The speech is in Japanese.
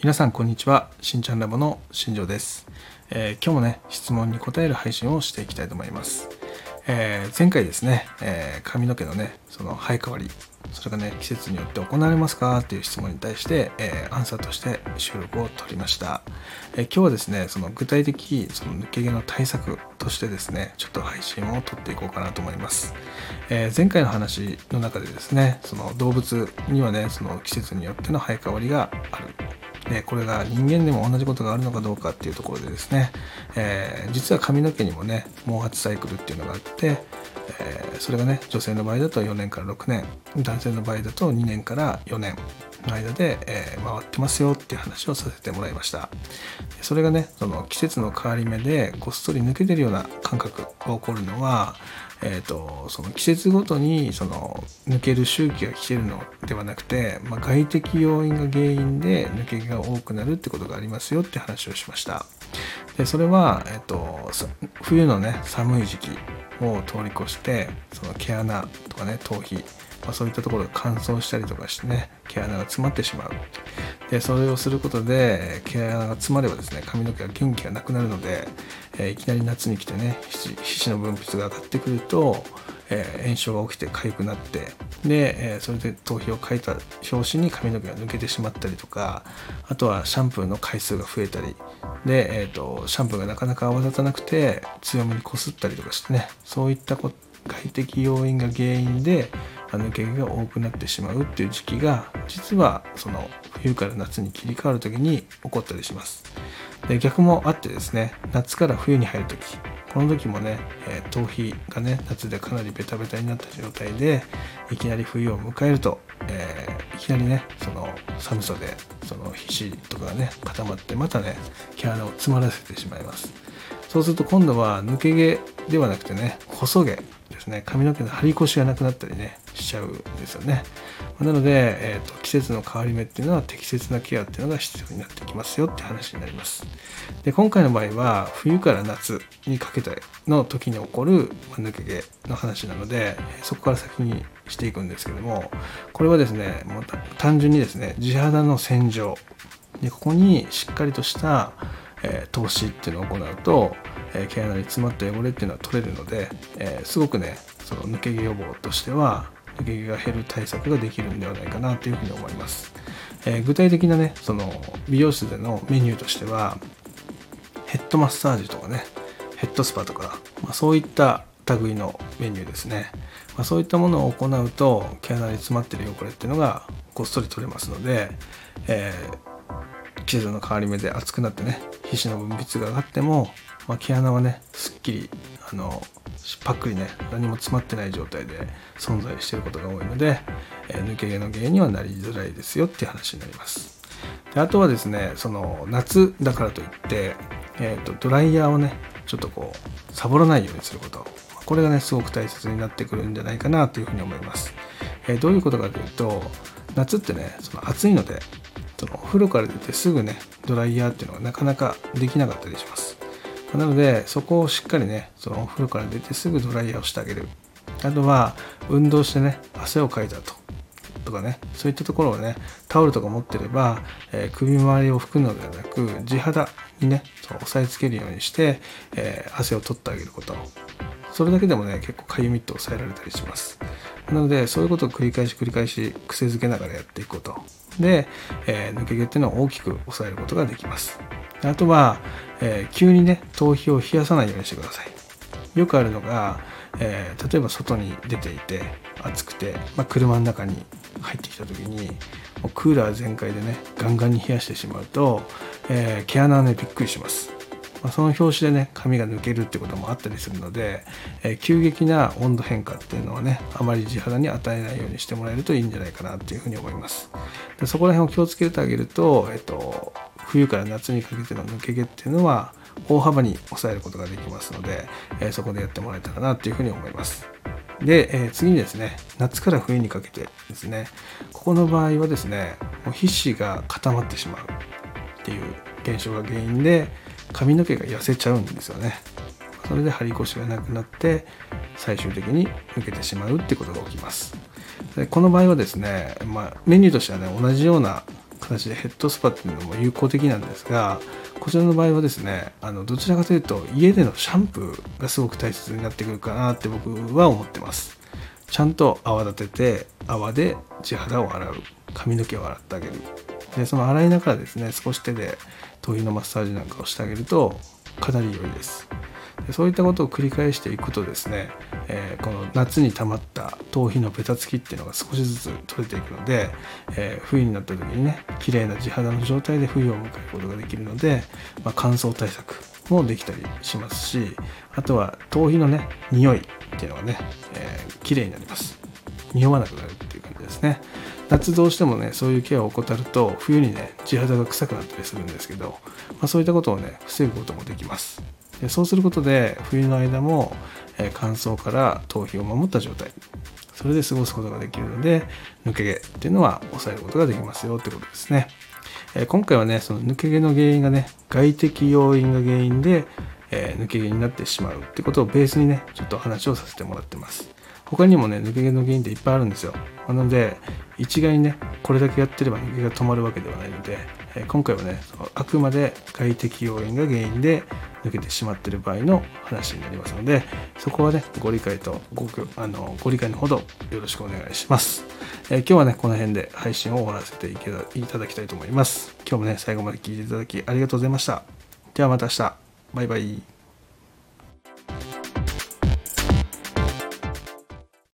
皆さんこんにちは。しんちゃんラボの新庄です、えー今日もね質問に答える配信をしていきたいと思います、えー前回ですね、えー髪の毛のねその生え変わりそれがね季節によって行われますか？っていう質問に対して、えアンサーとして収録を取りました、え今日はですねその具体的その抜け毛の対策としてですねちょっと配信を取っていこうかなと思います、えー前回の話の中でですねその動物にはねその季節によっての生え変わりがある。でこれが人間でも同じことがあるのかどうかっていうところでですね、えー実は髪の毛にもね毛髪サイクルっていうのがあって、えーそれがね女性の場合だと4年から6年男性の場合だと2年から4年の間で、えー回ってますよっていう話をさせてもらいました。それがねその季節の変わり目でごっそり抜けてるような感覚が起こるのはえー、とその季節ごとにその抜ける周期が来てるのではなくて、まあ、外的要因が原因で抜け毛が多くなるってことがありますよって話をしました。でそれは、えー、と冬のね寒い時期を通り越してその毛穴とかね頭皮、まあ、そういったところが乾燥したりとかしてね毛穴が詰まってしまう。でそれをすることで毛穴が詰まればですね髪の毛が元気がなくなるので、えーいきなり夏に来てね皮脂の分泌が上がってくると、えー炎症が起きて痒くなってで、えーそれで頭皮をかいた拍子に髪の毛が抜けてしまったりとかあとはシャンプーの回数が増えたりで、えー、とシャンプーがなかなか泡立たなくて強めにこすったりとかしてねそういったこ外的要因が原因で抜け毛が多くなってしまうっていう時期が実はその冬から夏に切り替わる時に起こったりします。で逆もあってですね夏から冬に入る時この時もね、え頭皮がね夏でかなりベタベタになった状態でいきなり冬を迎えると、えーいきなりねその寒さでその皮脂とかがね固まってまたね毛穴を詰まらせてしまいます。そうすると今度は抜け毛ではなくてね細毛ですね。髪の毛の張り腰がなくなったりねしちゃうんですよね。なので、えーと季節の変わり目っていうのは適切なケアっていうのが必要になってきますよって話になります。で今回の場合は冬から夏にかけての時に起こるま抜け毛の話なのでえそこから先にしていくんですけどもこれはですねもうた単純にですね地肌の洗浄。でここにしっかりとした、えー投資っていうのを行うと、えー毛穴に詰まった汚れっていうのは取れるので、えーすごくねその抜け毛予防としては抜け毛が減る対策ができるんではないかなというふうに思います、えー具体的なねその美容室でのメニューとしてはヘッドマッサージとかねヘッドスパとか、まあ、そういった類のメニューですね、まあ、そういったものを行うと毛穴に詰まってる汚れっていうのがごっそり取れますので、えー季節の変わり目で暑くなってね皮脂の分泌が上がっても、まあ、毛穴はねすっきりあのパックリね何も詰まってない状態で存在してることが多いので、えー抜け毛の原因にはなりづらいですよっていう話になります。であとはですねその夏だからといって、えーとドライヤーをねちょっとこうサボらないようにすること。これがねすごく大切になってくるんじゃないかなというふうに思います、えーどういうことかというと夏ってねその暑いのでそのお風呂から出てすぐねドライヤーっていうのがなかなかできなかったりします。なのでそこをしっかりねそのお風呂から出てすぐドライヤーをしてあげる。あとは運動してね汗をかいたと。とかねそういったところをねタオルとか持ってれば、えー首周りを拭くのではなく地肌にね押さえつけるようにして、えー汗を取ってあげること。それだけでもね結構かゆみって抑えられたりします。なのでそういうことを繰り返し繰り返し癖づけながらやっていくこと。で、えー抜け毛っていうのを大きく抑えることができます。あとは、えー急にね頭皮を冷やさないようにしてください。よくあるのが、えー例えば外に出ていて暑くて、まあ、車の中に入ってきた時にもうクーラー全開でねガンガンに冷やしてしまうと、え毛穴はねびっくりします、まあ、その拍子でね髪が抜けるってこともあったりするので、えー急激な温度変化っていうのはねあまり地肌に与えないようにしてもらえるといいんじゃないかなっていうふうに思います。でそこら辺を気をつけてあげると、えっと、冬から夏にかけての抜け毛っていうのは大幅に抑えることができますので、えーそこでやってもらえたらなというふうに思います。で、えー次にですね夏から冬にかけてですねここの場合はですねもう皮脂が固まってしまうっていう現象が原因で髪の毛が痩せちゃうんですよね。それで張り腰がなくなって最終的に抜けてしまうってことが起きます。でこの場合はですね、まあ、メニューとしてはね同じような形でヘッドスパっていうのも有効的なんですがこちらの場合はですねあのどちらかというと家でのシャンプーがすごく大切になってくるかなって僕は思ってます。ちゃんと泡立てて泡で地肌を洗う。髪の毛を洗ってあげる。でその洗いながらですね少し手で頭皮のマッサージなんかをしてあげるとかなり良いです。でそういったことを繰り返していくとですね、えー、この夏に溜まった頭皮のベタつきっていうのが少しずつ取れていくので、えー、冬になった時にね綺麗な地肌の状態で冬を迎えることができるので、まあ、乾燥対策もできたりしますしあとは頭皮のね匂いっていうのがね、えー、綺麗になります。匂わなくなるっていう感じですね。夏どうしてもねそういうケアを怠ると冬にね地肌が臭くなったりするんですけど、まあ、そういったことをね防ぐこともできます。でそうすることで冬の間も、え、乾燥から頭皮を守った状態。それで過ごすことができるので抜け毛っていうのは抑えることができますよってことですね、え、今回はねその抜け毛の原因がね外的要因が原因で、え、抜け毛になってしまうってことをベースにねちょっと話をさせてもらってます。他にもね抜け毛の原因っていっぱいあるんですよ。なので一概にねこれだけやってれば抜け毛が止まるわけではないので、え今回はねあくまで外的要因が原因で抜けてしまっている場合の話になりますのでそこはねご理解とごあのご理解のほどよろしくお願いします、えー、今日はねこの辺で配信を終わらせていただきたいと思います。今日もね最後まで聞いていただきありがとうございました。ではまた明日。バイバイ。